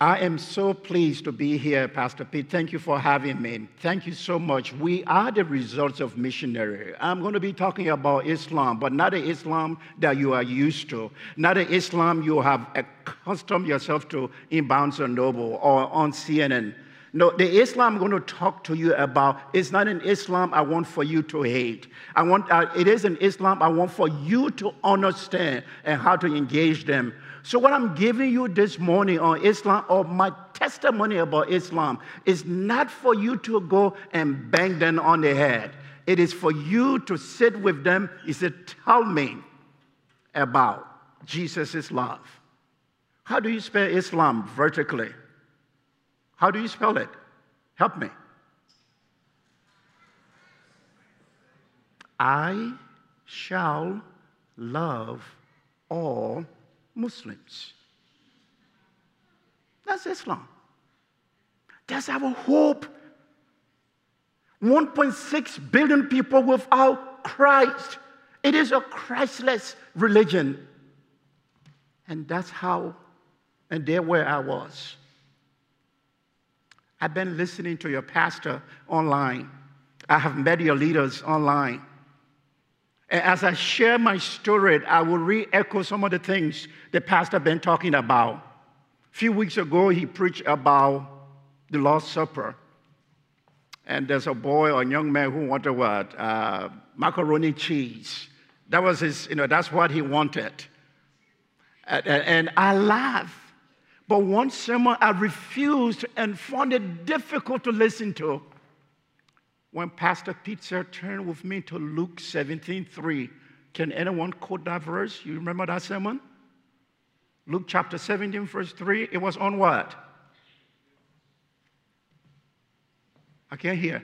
I am so pleased to be here, Pastor Pete. Thank you for having me. Thank you so much. We are the results of missionary. I'm going to be talking about Islam, but not the Islam that you are used to, not the Islam you have accustomed yourself to in Barnes and Noble or on CNN. No, the Islam I'm going to talk to you about is not an Islam I want for you to hate. I want, uh, it is an Islam I want for you to understand and how to engage them. So, what I'm giving you this morning on Islam, or my testimony about Islam, is not for you to go and bang them on the head. It is for you to sit with them. He said, Tell me about Jesus' love. How do you spell Islam vertically? How do you spell it? Help me. I shall love all Muslims. That's Islam. That's our hope. 1.6 billion people without Christ. It is a Christless religion. And that's how, and there where I was. I've been listening to your pastor online. I have met your leaders online. As I share my story, I will re echo some of the things the pastor been talking about. A few weeks ago, he preached about the Lord's Supper. And there's a boy or a young man who wanted what? Uh, macaroni cheese. That was his, you know, that's what he wanted. And, and I laughed. But one sermon I refused and found it difficult to listen to when Pastor Pizza turned with me to Luke 17:3. Can anyone quote that verse? You remember that sermon? Luke chapter 17, verse 3. It was on what? I can't hear.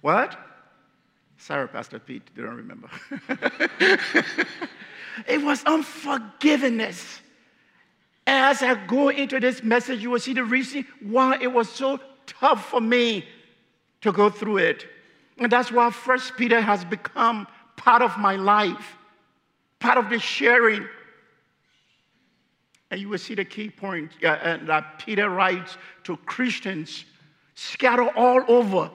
What? Sorry, Pastor Pete, you don't remember. it was unforgiveness. As I go into this message, you will see the reason why it was so tough for me to go through it. And that's why First Peter has become part of my life, part of the sharing. And you will see the key point uh, that Peter writes to Christians scattered all over.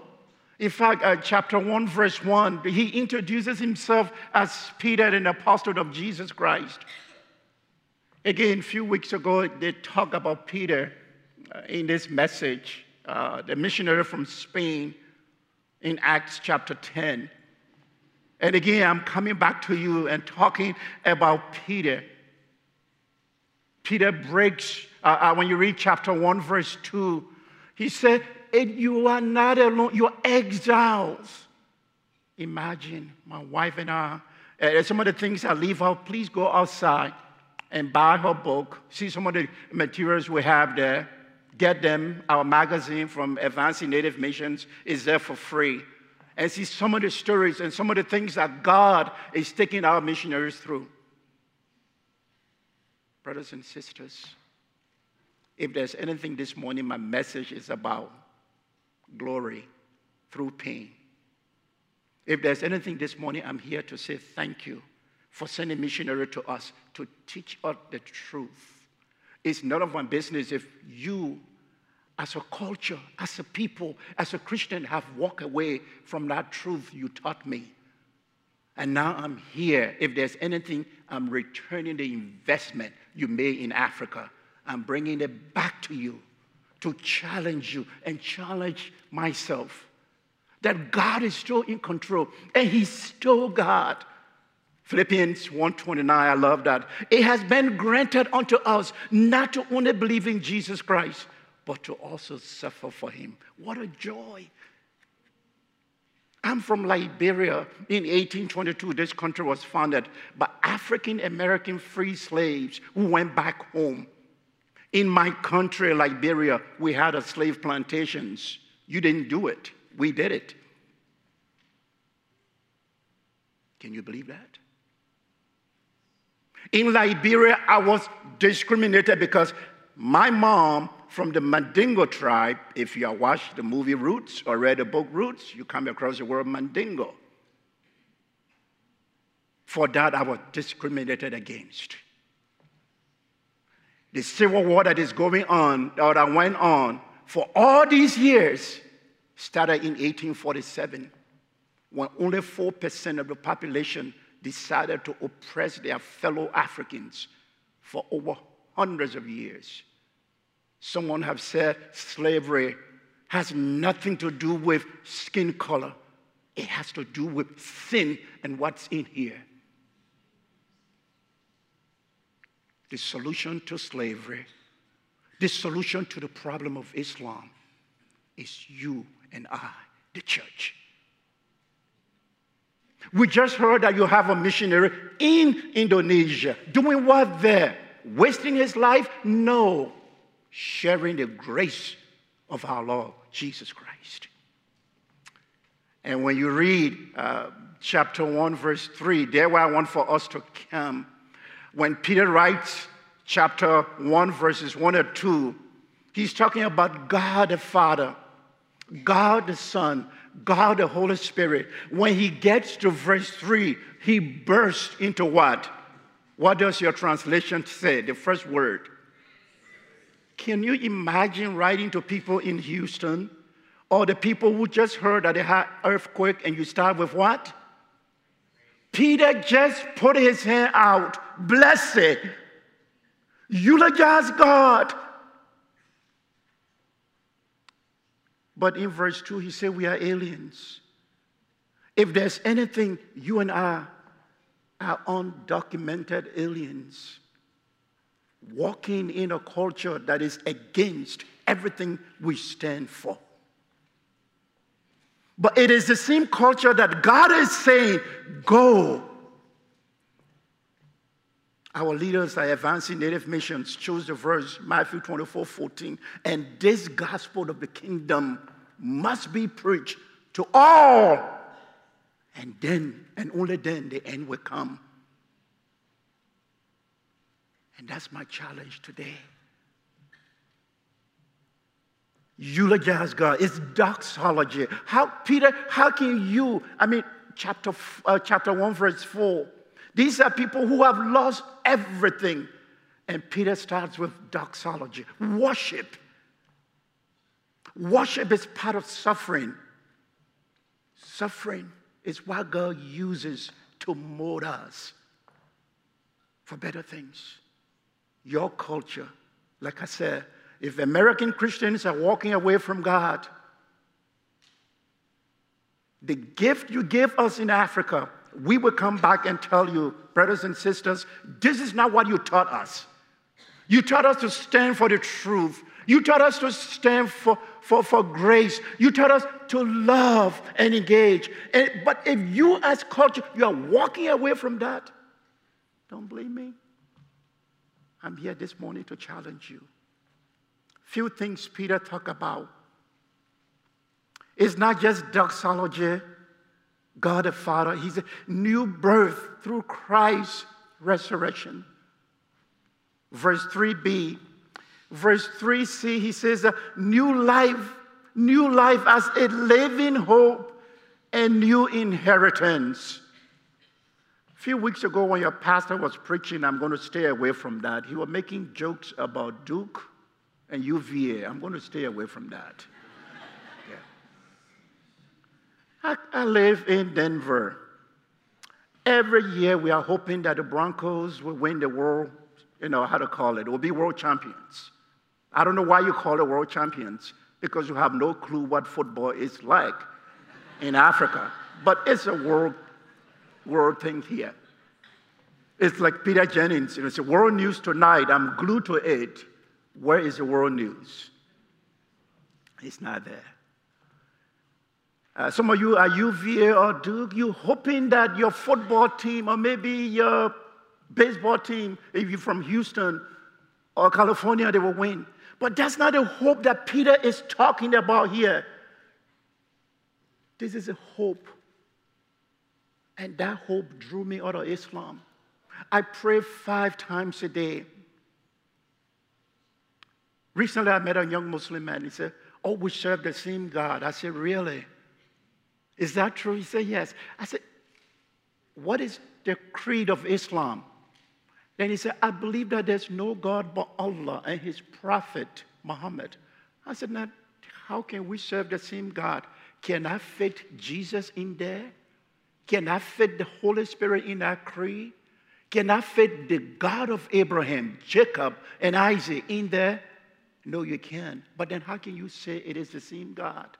In fact, uh, chapter 1, verse 1, he introduces himself as Peter, an apostle of Jesus Christ. Again, a few weeks ago, they talked about Peter uh, in this message. Uh, the missionary from Spain in Acts chapter 10. And again, I'm coming back to you and talking about Peter. Peter breaks, uh, uh, when you read chapter 1, verse 2, he said, You are not alone, you're exiles. Imagine my wife and I, uh, some of the things I leave out, please go outside and buy her book, see some of the materials we have there get them. Our magazine from Advancing Native Missions is there for free. And see some of the stories and some of the things that God is taking our missionaries through. Brothers and sisters, if there's anything this morning, my message is about glory through pain. If there's anything this morning, I'm here to say thank you for sending missionary to us to teach us the truth it's none of my business if you, as a culture, as a people, as a Christian, have walked away from that truth you taught me. And now I'm here. If there's anything, I'm returning the investment you made in Africa. I'm bringing it back to you to challenge you and challenge myself that God is still in control and He's still God. Philippians 1:29, I love that. It has been granted unto us not to only believe in Jesus Christ, but to also suffer for him. What a joy. I'm from Liberia. In 1822, this country was founded by African American free slaves who went back home. In my country, Liberia, we had a slave plantations. You didn't do it. We did it. Can you believe that? In Liberia, I was discriminated because my mom from the Mandingo tribe, if you have watched the movie Roots or read the book Roots, you come across the word Mandingo. For that, I was discriminated against. The civil war that is going on, or that went on for all these years, started in 1847 when only 4% of the population decided to oppress their fellow Africans for over hundreds of years. Someone have said slavery has nothing to do with skin color. It has to do with sin and what's in here. The solution to slavery, the solution to the problem of Islam is you and I, the church. We just heard that you have a missionary in Indonesia. Doing what there? Wasting his life? No. Sharing the grace of our Lord Jesus Christ. And when you read uh, chapter 1, verse 3, there where I want for us to come. When Peter writes chapter 1, verses 1 or 2, he's talking about God the Father, God the Son, God the Holy Spirit. When he gets to verse 3, he bursts into what? What does your translation say? The first word. Can you imagine writing to people in Houston or the people who just heard that they had earthquake and you start with what? Peter just put his hand out, bless it, eulogize God. But in verse 2, he said, We are aliens. If there's anything, you and I are undocumented aliens walking in a culture that is against everything we stand for. But it is the same culture that God is saying, go. Our leaders are advancing native missions chose the verse, Matthew 24 14. And this gospel of the kingdom must be preached to all. And then, and only then, the end will come. And that's my challenge today eulogize God. It's doxology. How, Peter, how can you, I mean, chapter, uh, chapter 1, verse 4, these are people who have lost everything. And Peter starts with doxology worship. Worship is part of suffering. Suffering is what God uses to mold us for better things. Your culture, like I said, if American Christians are walking away from God, the gift you give us in Africa, we will come back and tell you, brothers and sisters, this is not what you taught us. You taught us to stand for the truth. You taught us to stand for, for, for grace. You taught us to love and engage. And, but if you, as culture, you are walking away from that, don't blame me. I'm here this morning to challenge you few things Peter talked about. It's not just doxology, God the Father. He's a new birth through Christ's resurrection. Verse 3b. Verse 3c, he says, a new life, new life as a living hope and new inheritance. A few weeks ago, when your pastor was preaching, I'm going to stay away from that. He was making jokes about Duke and UVA. I'm going to stay away from that. Yeah. I, I live in Denver. Every year we are hoping that the Broncos will win the world, you know, how to call it, will be world champions. I don't know why you call it world champions, because you have no clue what football is like in Africa. But it's a world, world thing here. It's like Peter Jennings, you know, it's a world news tonight. I'm glued to it. Where is the world news? It's not there. Uh, some of you are UVA or Duke, You're hoping that your football team or maybe your baseball team, if you're from Houston or California, they will win. But that's not the hope that Peter is talking about here. This is a hope. And that hope drew me out of Islam. I pray five times a day. Recently, I met a young Muslim man. He said, Oh, we serve the same God. I said, Really? Is that true? He said, Yes. I said, What is the creed of Islam? Then he said, I believe that there's no God but Allah and his prophet Muhammad. I said, now, how can we serve the same God? Can I fit Jesus in there? Can I fit the Holy Spirit in that creed? Can I fit the God of Abraham, Jacob, and Isaac in there? No, you can't. But then how can you say it is the same God?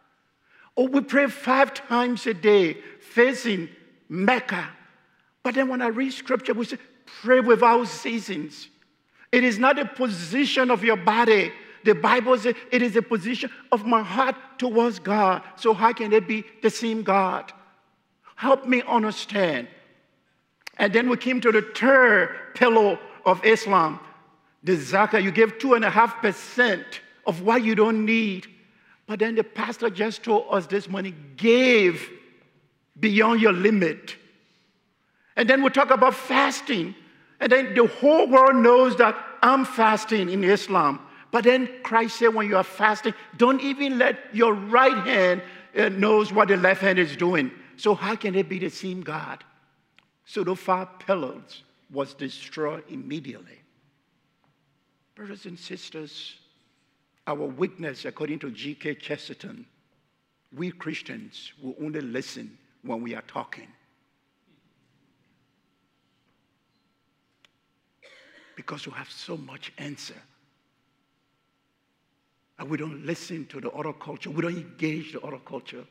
Oh, we pray five times a day facing Mecca. But then when I read scripture, we say, pray without seasons. It is not a position of your body. The Bible says it is a position of my heart towards God. So how can it be the same God? Help me understand. And then we came to the third pillar of Islam, the zakah. You give two and a half percent of what you don't need. But then the pastor just told us this morning, give beyond your limit. And then we talk about fasting. And then the whole world knows that I'm fasting in Islam. But then Christ said, when you are fasting, don't even let your right hand uh, knows what the left hand is doing. So how can it be the same God? So the five pillars was destroyed immediately. Brothers and sisters, our weakness, according to G.K. Chesterton, we Christians will only listen when we are talking. Because we have so much answer. And we don't listen to the other culture. We don't engage the other culture.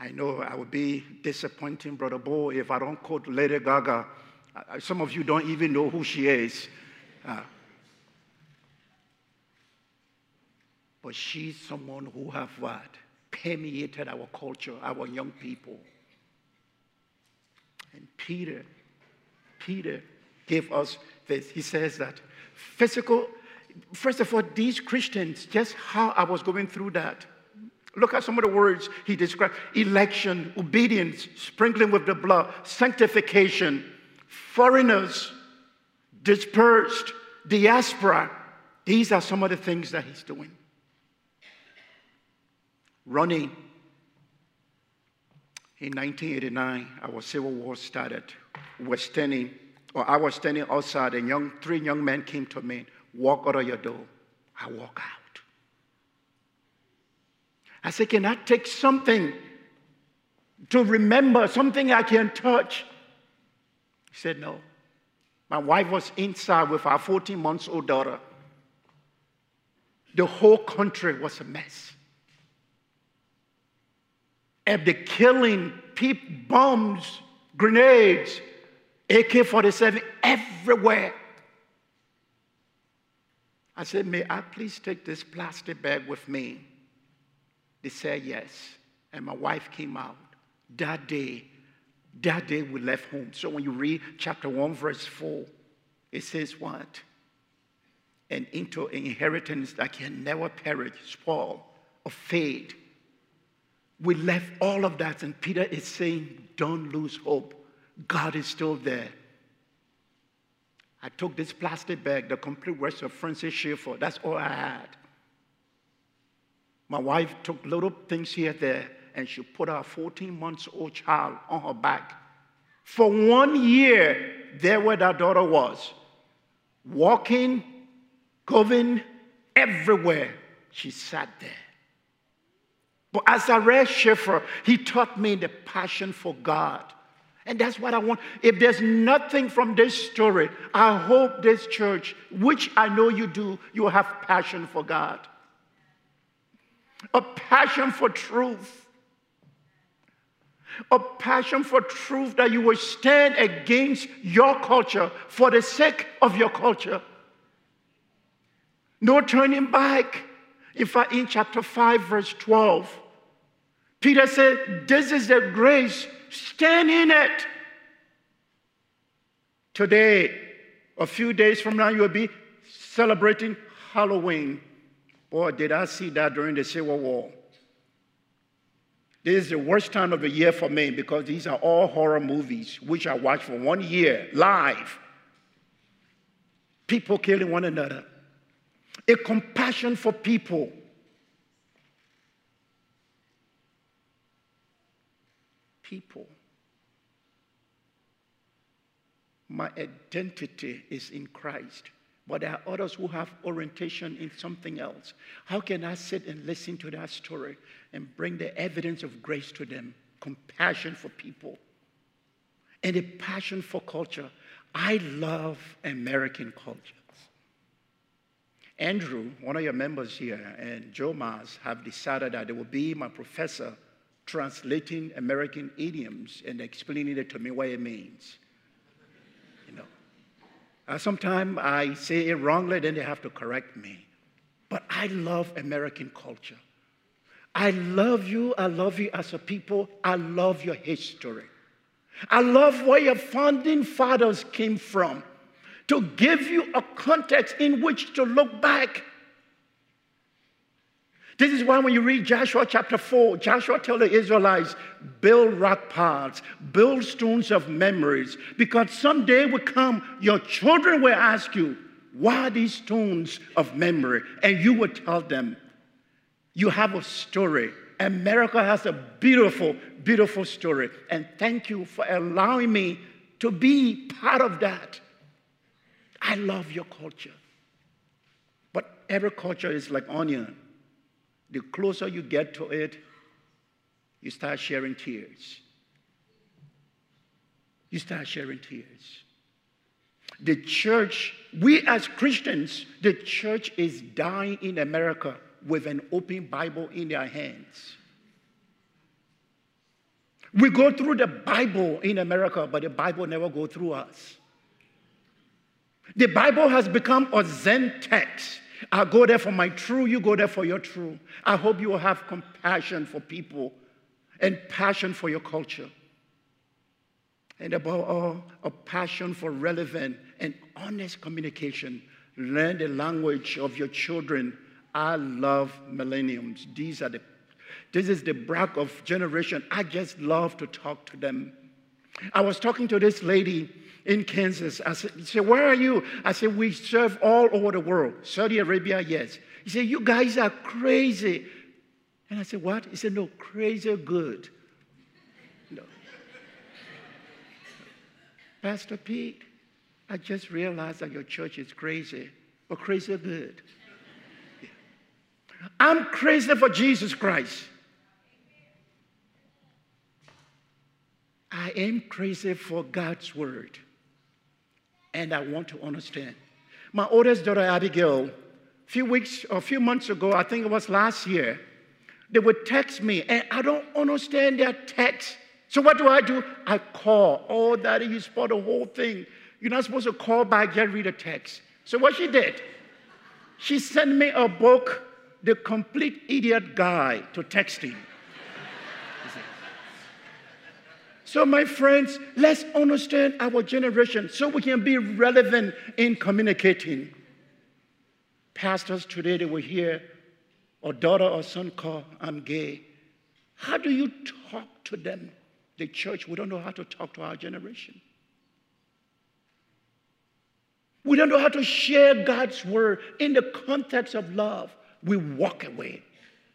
I know I would be disappointing, Brother Bo, if I don't quote Lady Gaga. Some of you don't even know who she is. Uh, but she's someone who have what? Permeated our culture, our young people. And Peter, Peter gave us this. He says that physical, first of all, these Christians, just how I was going through that. Look at some of the words he described election, obedience, sprinkling with the blood, sanctification, foreigners, dispersed, diaspora. These are some of the things that he's doing. Running. In 1989, our civil war started. We were standing, or I was standing outside, and young, three young men came to me, walk out of your door. I walk out. I said, Can I take something to remember, something I can touch? He said, No. My wife was inside with our 14 months old daughter. The whole country was a mess. And the killing, people, bombs, grenades, AK 47 everywhere. I said, May I please take this plastic bag with me? They said yes. And my wife came out. That day, that day we left home. So when you read chapter 1, verse 4, it says what? And into an inheritance that can never perish, spoil, or fade. We left all of that, and Peter is saying, Don't lose hope. God is still there. I took this plastic bag, the complete works of Francis Schaeffer. That's all I had. My wife took little things here there and she put our 14 months old child on her back. For one year, there where that daughter was, walking, going everywhere. She sat there. But read Schaeffer, he taught me the passion for God. And that's what I want. If there's nothing from this story, I hope this church, which I know you do, you have passion for God a passion for truth. A passion for truth that you will stand against your culture for the sake of your culture. No turning back. In fact, in chapter 5, verse 12, Peter said, This is the grace, stand in it. Today, a few days from now, you will be celebrating Halloween. Boy, did I see that during the Civil War. This is the worst time of the year for me because these are all horror movies, which I watched for one year live. People killing one another. A compassion for people. People. my identity is in Christ. But there are others who have orientation in something else. How can I sit and listen to that story and bring the evidence of grace to them? Compassion for people and a passion for culture. I love American cultures. Andrew, one of your members here, and Joe Mars have decided that they will be my professor translating American idioms and explaining it to me what it means. You know, uh, sometimes I say it wrongly, then they have to correct me. But I love American culture. I love you. I love you as a people. I love your history. I love where your founding fathers came from to give you a context in which to look back. This is why when you read Joshua chapter 4, Joshua tells the Israelites, build rock paths, build stones of memories, because someday will come, your children will ask you, why these stones of memory? And you will tell them, you have a story. America has a beautiful, beautiful story. And thank you for allowing me to be part of that. I love your culture. But every culture is like onion. The closer you get to it, you start sharing tears. You start sharing tears. The church, we as Christians, the church is dying in America with an open Bible in their hands. We go through the Bible in America, but the Bible never go through us. The Bible has become a Zen text. I go there for my true, you go there for your true. I hope you will have compassion for people and passion for your culture. And above all, a passion for relevant and honest communication. Learn the language of your children. I love millenniums. These are the this is the brag of generation. I just love to talk to them. I was talking to this lady in Kansas. I said, he said, Where are you? I said, We serve all over the world. Saudi Arabia, yes. He said, You guys are crazy. And I said, What? He said, No, crazy good. No. Pastor Pete, I just realized that your church is crazy, but crazy good. I'm crazy for Jesus Christ. I am crazy for God's word and I want to understand. My oldest daughter, Abigail, a few weeks or a few months ago, I think it was last year, they would text me, and I don't understand their text. So what do I do? I call. Oh, daddy, you spoiled the whole thing. You're not supposed to call back, just read a text. So what she did, she sent me a book, The Complete Idiot Guide to Texting. So, my friends, let's understand our generation so we can be relevant in communicating. Pastors today, they will hear a daughter or son call, I'm gay. How do you talk to them? The church, we don't know how to talk to our generation. We don't know how to share God's word in the context of love. We walk away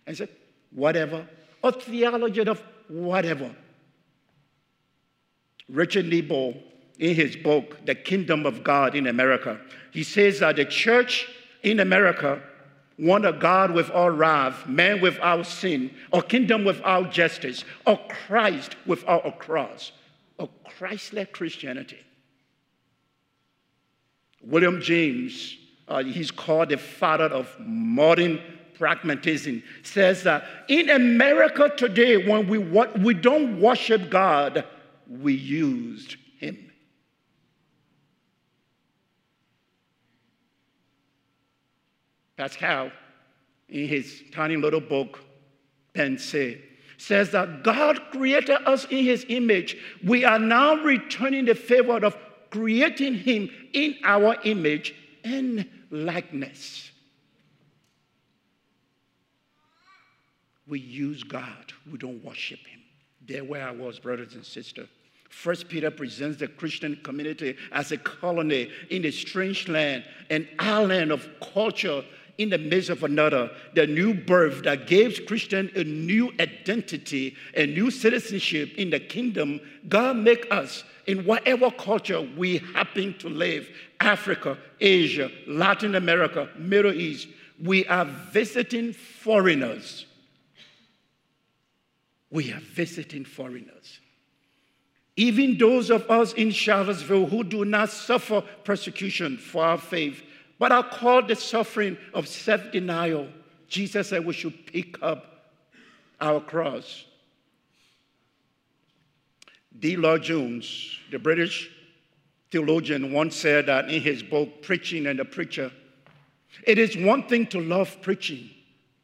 and say, whatever, a theology of whatever. Richard Niebuhr, in his book, The Kingdom of God in America, he says that the church in America want a God without wrath, man without sin, a kingdom without justice, a Christ without a cross, a Christless Christianity. William James, uh, he's called the father of modern pragmatism, says that in America today, when we, we don't worship God, we used him. Pascal, in his tiny little book, Pensée, says that God created us in his image. We are now returning the favor of creating him in our image and likeness. We use God, we don't worship him. There where I was, brothers and sisters. First Peter presents the Christian community as a colony in a strange land, an island of culture in the midst of another, the new birth that gives Christian a new identity, a new citizenship in the kingdom, God make us in whatever culture we happen to live, Africa, Asia, Latin America, Middle East, we are visiting foreigners. We are visiting foreigners. Even those of us in Charlottesville who do not suffer persecution for our faith, but are called the suffering of self denial, Jesus said we should pick up our cross. D. Lloyd Jones, the British theologian, once said that in his book, Preaching and the Preacher it is one thing to love preaching,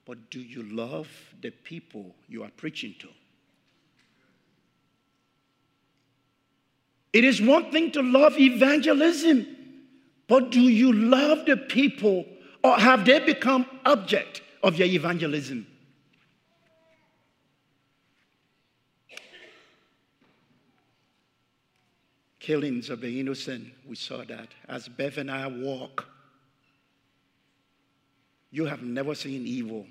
but do you love the people you are preaching to? It is one thing to love evangelism, but do you love the people or have they become object of your evangelism? Killings of the innocent, we saw that as Bev and I walk you have never seen evil.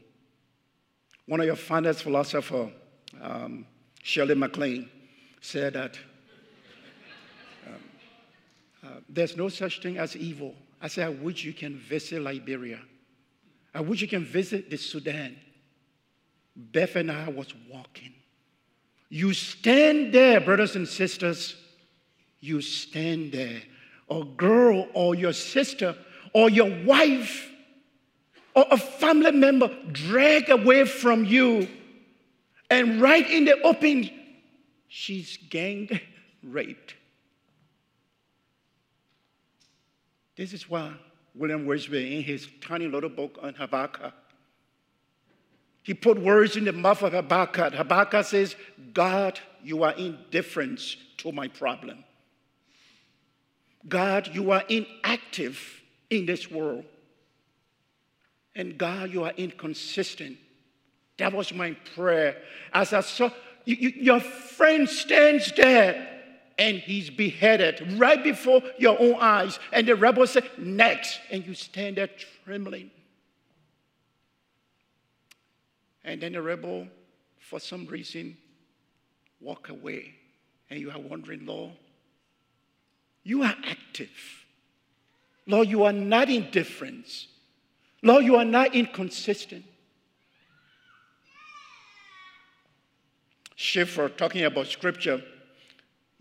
One of your finest philosophers, um, Shirley MacLaine, said that uh, there's no such thing as evil. I said, I wish you can visit Liberia. I wish you can visit the Sudan. Beth and I was walking. You stand there, brothers and sisters. You stand there. A girl or your sister or your wife or a family member drag away from you, and right in the open, she's gang raped. This is why Warren Wiersbe, in his tiny little book on Habakkuk, he put words in the mouth of Habakkuk. Habakkuk says, God, you are indifferent to my problem. God, you are inactive in this world. And God, you are inconsistent. That was my prayer. As I saw, you, you, your friend stands there and he's beheaded right before your own eyes. And the rebel said, Next. And you stand there trembling. And then the rebel, for some reason, walk away. And you are wondering, Lord, you are active. Lord, you are not indifferent. Lord, you are not inconsistent. Schaeffer, talking about scripture,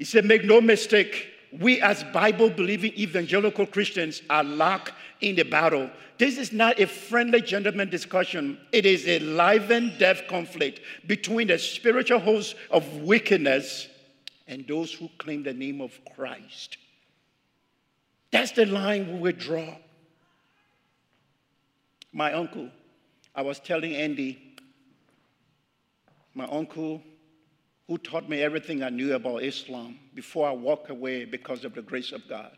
he said, Make no mistake, we as Bible believing evangelical Christians are locked in the battle. This is not a friendly gentleman discussion, it is a life and death conflict between the spiritual hosts of wickedness and those who claim the name of Christ. That's the line we will draw my uncle, I was telling Andy, my uncle who taught me everything I knew about Islam before I walked away because of the grace of God.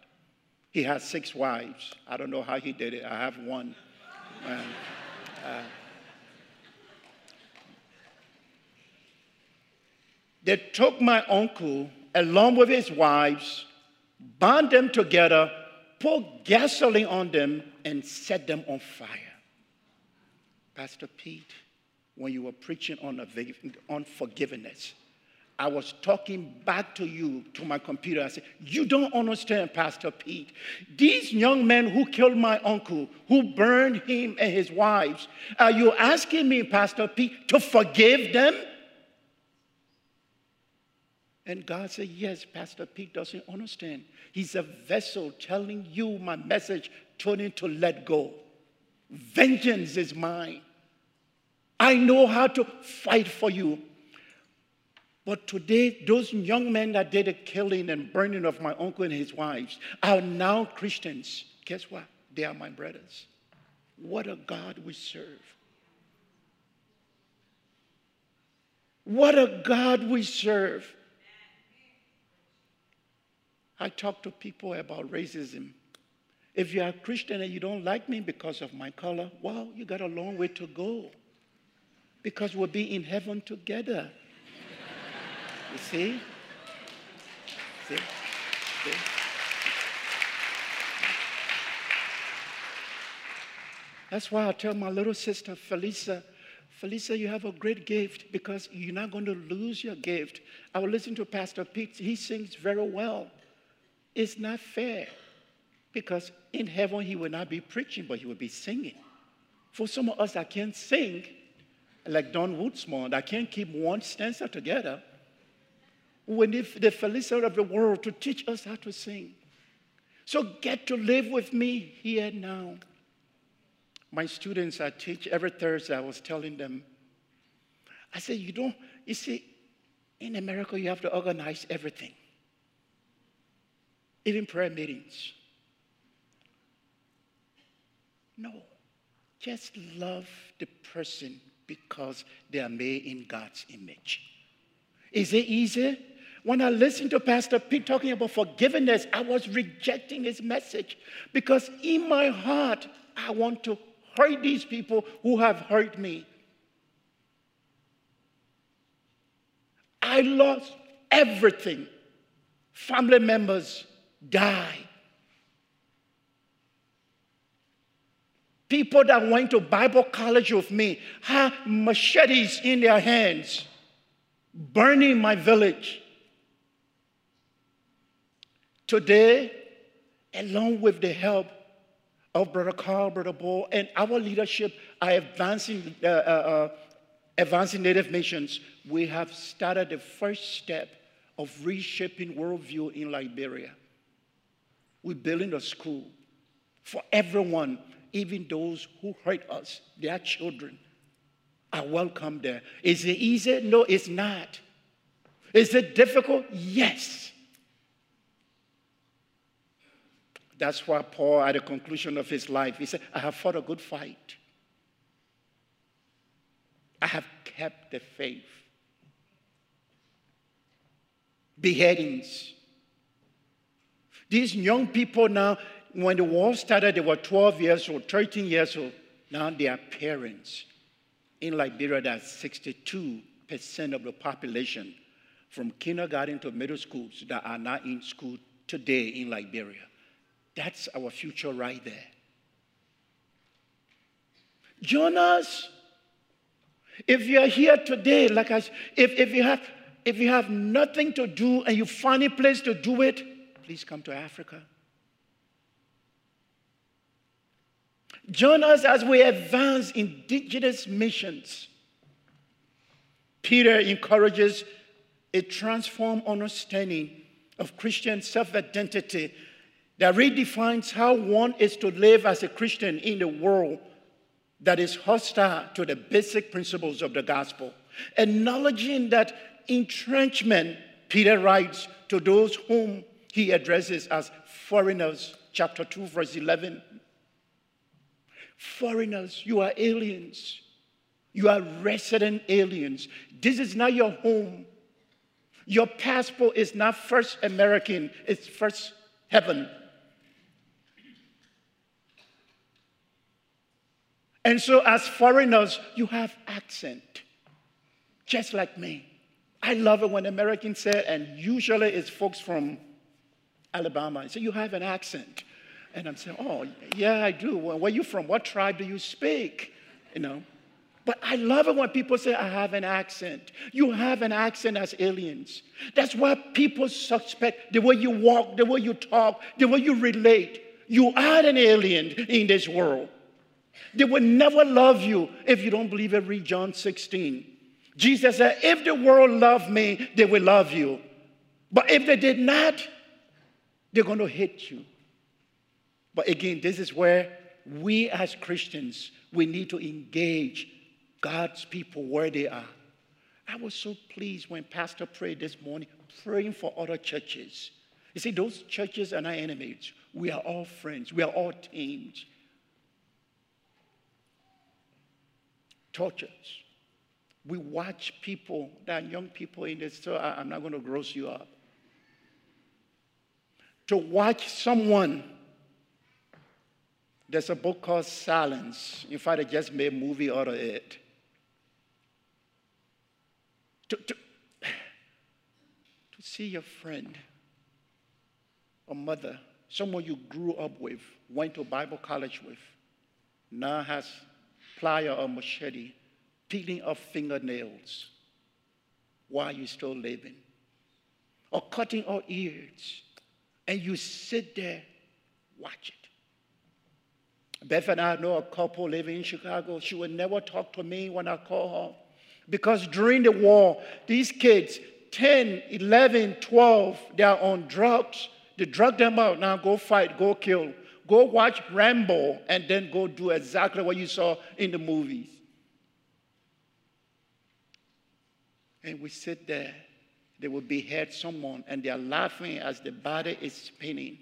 He had six wives. I don't know how he did it. I have one. Um, uh, they took my uncle along with his wives, bound them together, poured gasoline on them, and set them on fire. Pastor Pete, when you were preaching on, on forgiveness, I was talking back to you, to my computer. I said, You don't understand, Pastor Pete. These young men who killed my uncle, who burned him and his wives, are you asking me, Pastor Pete, to forgive them? And God said, Yes, Pastor Pete doesn't understand. He's a vessel telling you my message, turning to let go. Vengeance is mine. I know how to fight for you. But today, those young men that did the killing and burning of my uncle and his wives are now Christians. Guess what? They are my brothers. What a God we serve. What a God we serve. I talk to people about racism. If you are a Christian and you don't like me because of my color, well, you got a long way to go. Because we'll be in heaven together. You see? See? See? That's why I tell my little sister, Felisa, Felisa, you have a great gift because you're not going to lose your gift. I will listen to Pastor Pete. He sings very well. It's not fair because in heaven he will not be preaching, but he will be singing. For some of us that can't sing, like Don Woodsmore, that can't keep one stanza together, we need the Felisa of the world to teach us how to sing. So get to live with me here now my students I teach every Thursday, I was telling them, I said, you don't, you see, in America, you have to organize everything, even prayer meetings. No, just love the person because they are made in God's image. Is it easy? When I listened to Pastor Pete talking about forgiveness, I was rejecting his message because in my heart, I want to hurt these people who have hurt me. I lost everything. Family members died. People that went to Bible college with me had machetes in their hands, burning my village. Today, along with the help of Brother Carl, Brother Ball, and our leadership are advancing, uh, uh, uh, advancing Native nations. We have started the first step of reshaping worldview in Liberia. We're building a school for everyone, even those who hurt us, their children are welcome there. Is it easy? No, it's not. Is it difficult? Yes. That's why Paul, at the conclusion of his life, he said, I have fought a good fight. I have kept the faith. Beheadings. These young people now, when the war started, they were 12 years old, 13 years old. Now they are parents. In Liberia, that's 62% of the population from kindergarten to middle schools that are not in school today in Liberia. That's our future right there. Jonas, if you are here today, like I, if, if you have if you have nothing to do and you find a place to do it, please come to Africa. Join us as we advance indigenous missions. Peter encourages a transformed understanding of Christian self identity that redefines how one is to live as a Christian in a world that is hostile to the basic principles of the gospel. Acknowledging that entrenchment, Peter writes to those whom he addresses as foreigners, chapter 2, verse 11. Foreigners, you are aliens. You are resident aliens. This is not your home. Your passport is not first American, it's first heaven. And so, as foreigners, you have accent, just like me. I love it when Americans say, and usually it's folks from Alabama, say, You have an accent. And I'm saying, Oh, yeah, I do. Well, where are you from? What tribe do you speak? You know. But I love it when people say, I have an accent. You have an accent as aliens. That's why people suspect the way you walk, the way you talk, the way you relate. You are an alien in this world. They will never love you if you don't believe it. Read John 16. Jesus said, If the world loved me, they will love you. But if they did not, they're going to hate you. But again, this is where we as Christians, we need to engage God's people where they are. I was so pleased when Pastor prayed this morning, praying for other churches. You see, those churches are not enemies. We are all friends. We are all teams. Tortures. We watch people, that young people in this, so I'm not going to gross you up. To watch someone, there's a book called Silence. In fact, I just made a movie out of it. To, to, to see your friend, a mother, someone you grew up with, went to Bible college with, now has plier or machete, peeling off fingernails while you're still living, or cutting off ears, and you sit there, watch it. Beth and I know a couple living in Chicago. She would never talk to me when I call her. Because during the war, these kids, 10, 11, 12, they're on drugs. They drug them out. Now go fight, go kill. Go watch Rambo and then go do exactly what you saw in the movies. And we sit there. They will behead someone and they're laughing as the body is spinning.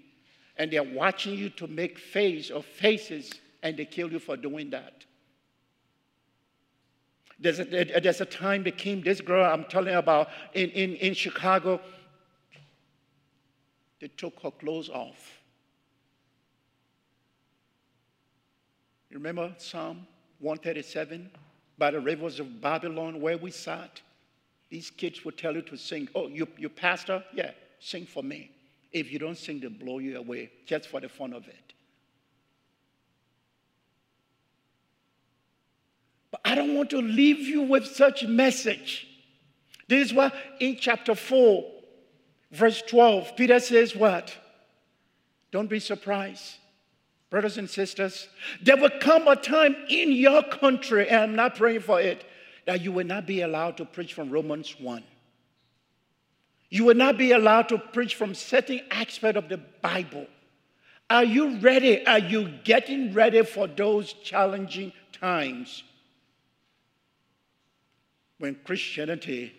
And they're watching you to make face or faces and they kill you for doing that. There's a, there's a time that came, this girl I'm telling about in, in, in Chicago, they took her clothes off. You remember Psalm 137? By the rivers of Babylon, where we sat, these kids would tell you to sing. Oh, you, you pastor? Yeah, sing for me. If you don't sing, they'll blow you away just for the fun of it. But I don't want to leave you with such message. This is why in chapter 4, verse 12, Peter says, What? Don't be surprised. Brothers and sisters, there will come a time in your country, and I'm not praying for it, that you will not be allowed to preach from Romans 1. You will not be allowed to preach from certain aspect of the Bible. Are you ready? Are you getting ready for those challenging times? when Christianity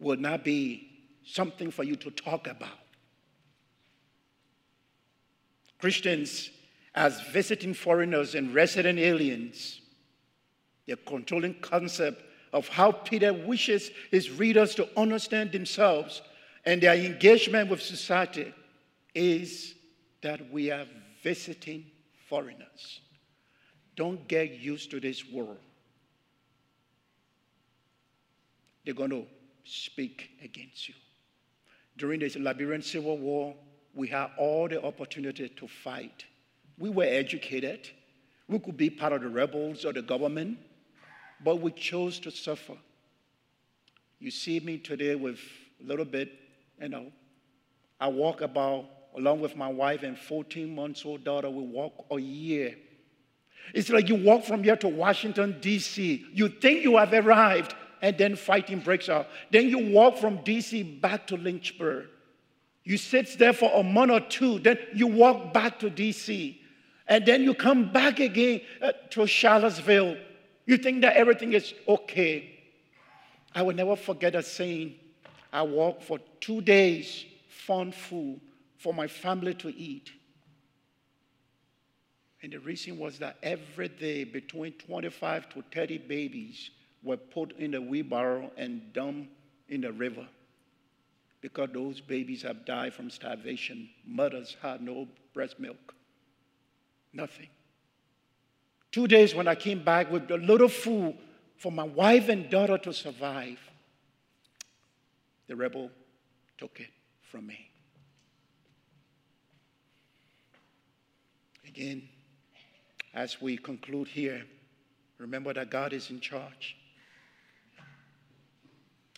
will not be something for you to talk about. Christians, as visiting foreigners and resident aliens, the controlling concept of how Peter wishes his readers to understand themselves and their engagement with society is that we are visiting foreigners. Don't get used to this world. they're going to speak against you. During the Liberian Civil War, we had all the opportunity to fight. We were educated. We could be part of the rebels or the government, but we chose to suffer. You see me today with a little bit, you know, I walk about, along with my wife and 14 months old daughter, we walk a year. It's like you walk from here to Washington, D.C. You think you have arrived, and then fighting breaks out. Then you walk from DC back to Lynchburg. You sit there for a month or two, then you walk back to DC. And then you come back again uh, to Charlottesville. You think that everything is okay. I will never forget a saying. I walked for two days, fun food for my family to eat. And the reason was that every day, between 25 to 30 babies were put in the wheelbarrow and dumped in the river because those babies have died from starvation. Mothers had no breast milk, nothing. Two days when I came back with a little food for my wife and daughter to survive, the rebel took it from me. Again, as we conclude here, remember that God is in charge.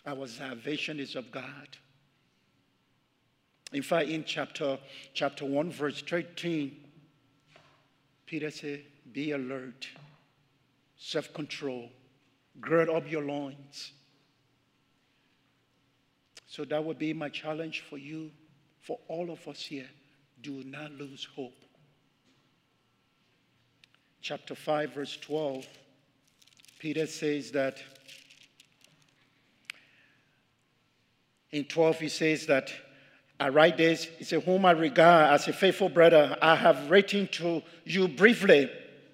Our salvation is of God. In fact, in chapter, chapter 1, verse 13, Peter said, Be alert, self control, gird up your loins. So that would be my challenge for you, for all of us here. Do not lose hope. Chapter 5, verse 12, Peter says that In 12, he says that I write this. He said, Whom I regard as a faithful brother, I have written to you briefly,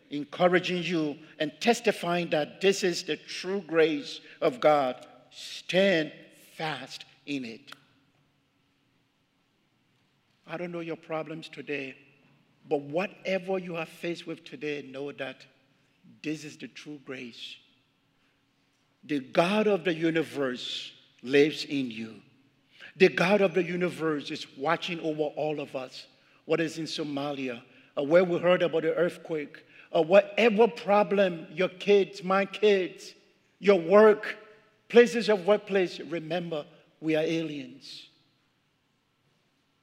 encouraging you and testifying that this is the true grace of God. Stand fast in it. I don't know your problems today, but whatever you are faced with today, know that this is the true grace. The God of the universe lives in you. The God of the universe is watching over all of us, whether it's in Somalia or where we heard about the earthquake, or whatever problem your kids, my kids, your work, places of workplace, remember, we are aliens.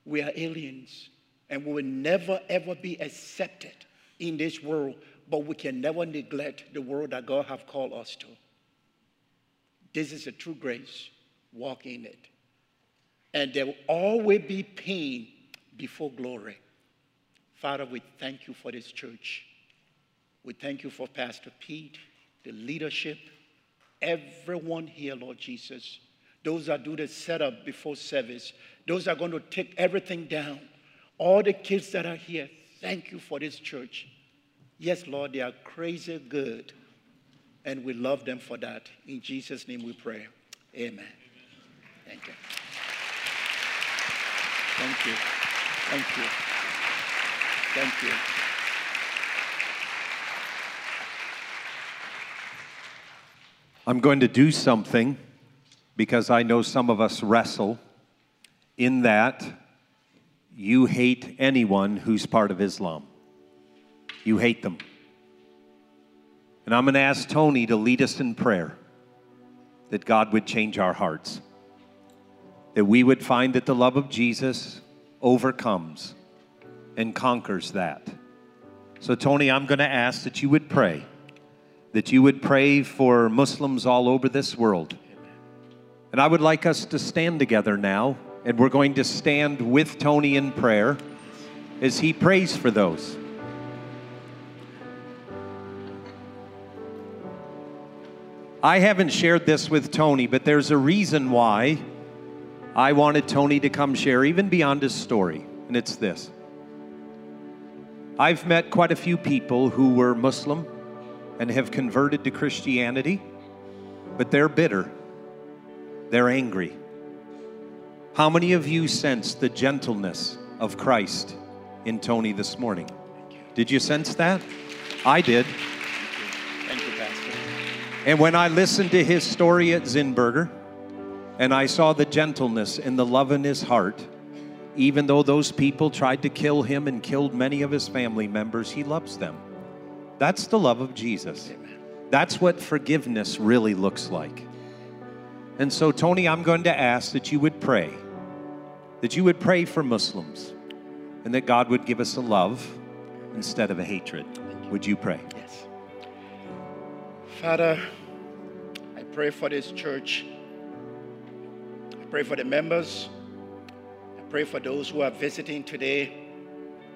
We are aliens, and we will never ever be accepted in this world, but we can never neglect the world that God have called us to. This is a true grace. Walk in it. And there will always be pain before glory. Father, we thank you for this church. We thank you for Pastor Pete, the leadership, everyone here, Lord Jesus. Those that do the setup before service, those that are going to take everything down. All the kids that are here, thank you for this church. Yes, Lord, they are crazy good, and we love them for that. In Jesus' name we pray. Amen. Thank you. Thank you. Thank you. Thank you. I'm going to do something because I know some of us wrestle in that you hate anyone who's part of Islam. You hate them. And I'm going to ask Tony to lead us in prayer that God would change our hearts, that we would find that the love of Jesus overcomes and conquers that. So, Tony, I'm going to ask that you would pray, that you would pray for Muslims all over this world. And I would like us to stand together now, and we're going to stand with Tony in prayer as he prays for those. I haven't shared this with Tony, but there's a reason why I wanted Tony to come share, even beyond his story, and it's this. I've met quite a few people who were Muslim and have converted to Christianity, but they're bitter. They're angry. How many of you sensed the gentleness of Christ in Tony this morning? Did you sense that? I did. And when I listened to his story at Zinberger, and I saw the gentleness and the love in his heart, even though those people tried to kill him and killed many of his family members, he loves them. That's the love of Jesus. That's what forgiveness really looks like. And so, Tony, I'm going to ask that you would pray, that you would pray for Muslims, and that God would give us a love instead of a hatred. Would you pray? Yes. Father, I pray for this church. Pray for the members. I pray for those who are visiting today.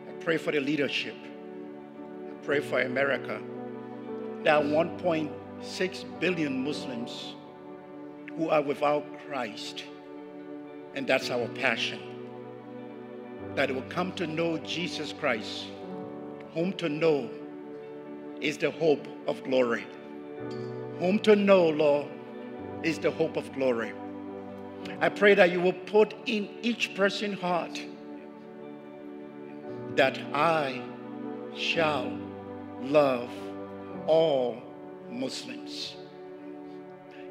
I pray for the leadership. I pray for America. There are 1.6 billion Muslims who are without Christ. And that's our passion. That will come to know Jesus Christ, whom to know is the hope of glory. Whom to know, Lord, is the hope of glory. I pray that you will put in each person's heart that I shall love all Muslims.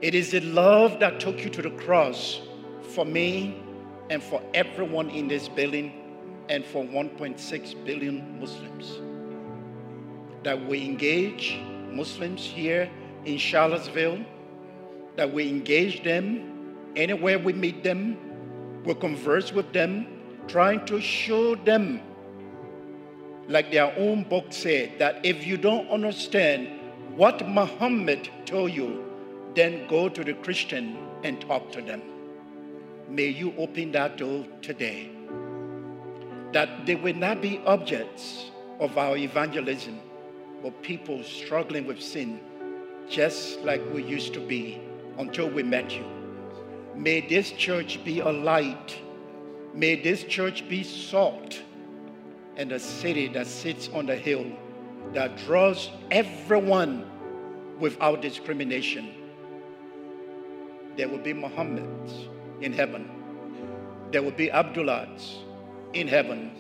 It is the love that took you to the cross for me and for everyone in this building and for 1.6 billion Muslims. That we engage Muslims here in Charlottesville, that we engage them anywhere we meet them, we converse with them, trying to show them, like their own book said, that if you don't understand what Muhammad told you, then go to the Christian and talk to them. May you open that door today. That they will not be objects of our evangelism, but people struggling with sin, just like we used to be until we met you. May this church be a light. May this church be salt and a city that sits on the hill that draws everyone without discrimination. There will be Muhammads in heaven. There will be Abdullahs in heaven.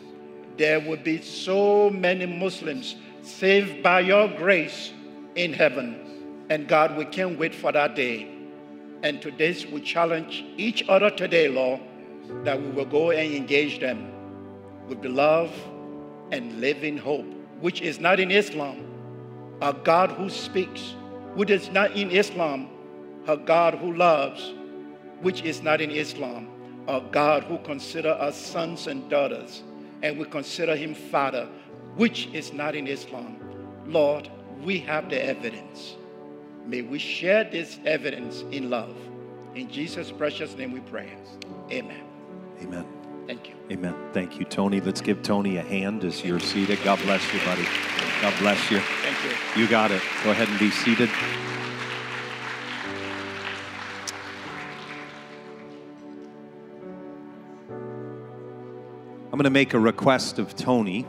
There will be so many Muslims saved by your grace in heaven. And God, we can't wait for that day. And to this, we challenge each other today, Lord, that we will go and engage them with love and living hope, which is not in Islam, a God who speaks, which is not in Islam, a God who loves, which is not in Islam, a God who consider us sons and daughters, and we consider him Father, which is not in Islam. Lord, we have the evidence. May we share this evidence in love. In Jesus' precious name we pray. Amen. Amen. Thank you. Amen. Thank you, Tony. Let's give Tony a hand as you're seated. God bless you, buddy. God bless you. Thank you. You got it. Go ahead and be seated. I'm going to make a request of Tony,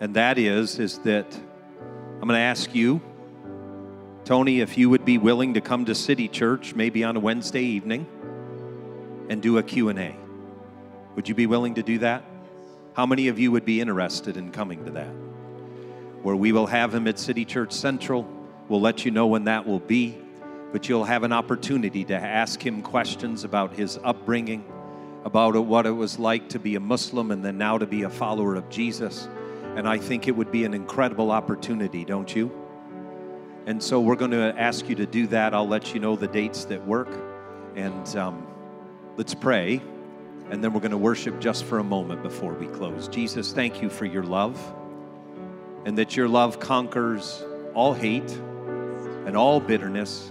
and that is is that I'm going to ask you, Tony, if you would be willing to come to City Church maybe on a Wednesday evening and do a Q&A. Would you be willing to do that? How many of you would be interested in coming to that? Where we will have him at City Church Central. We'll let you know when that will be, but you'll have an opportunity to ask him questions about his upbringing, about what it was like to be a Muslim and then now to be a follower of Jesus. And I think it would be an incredible opportunity, don't you? And so we're going to ask you to do that. I'll let you know the dates that work. And um, let's pray. And then we're going to worship just for a moment before we close. Jesus, thank you for your love. And that your love conquers all hate and all bitterness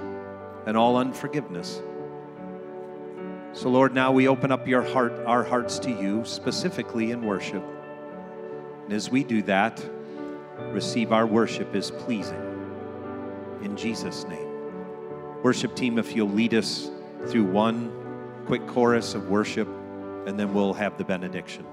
and all unforgiveness. So, Lord, now we open up your heart, our hearts to you, specifically in worship. And as we do that, receive our worship as pleasing. In Jesus' name. Worship team, if you'll lead us through one quick chorus of worship, and then we'll have the benediction.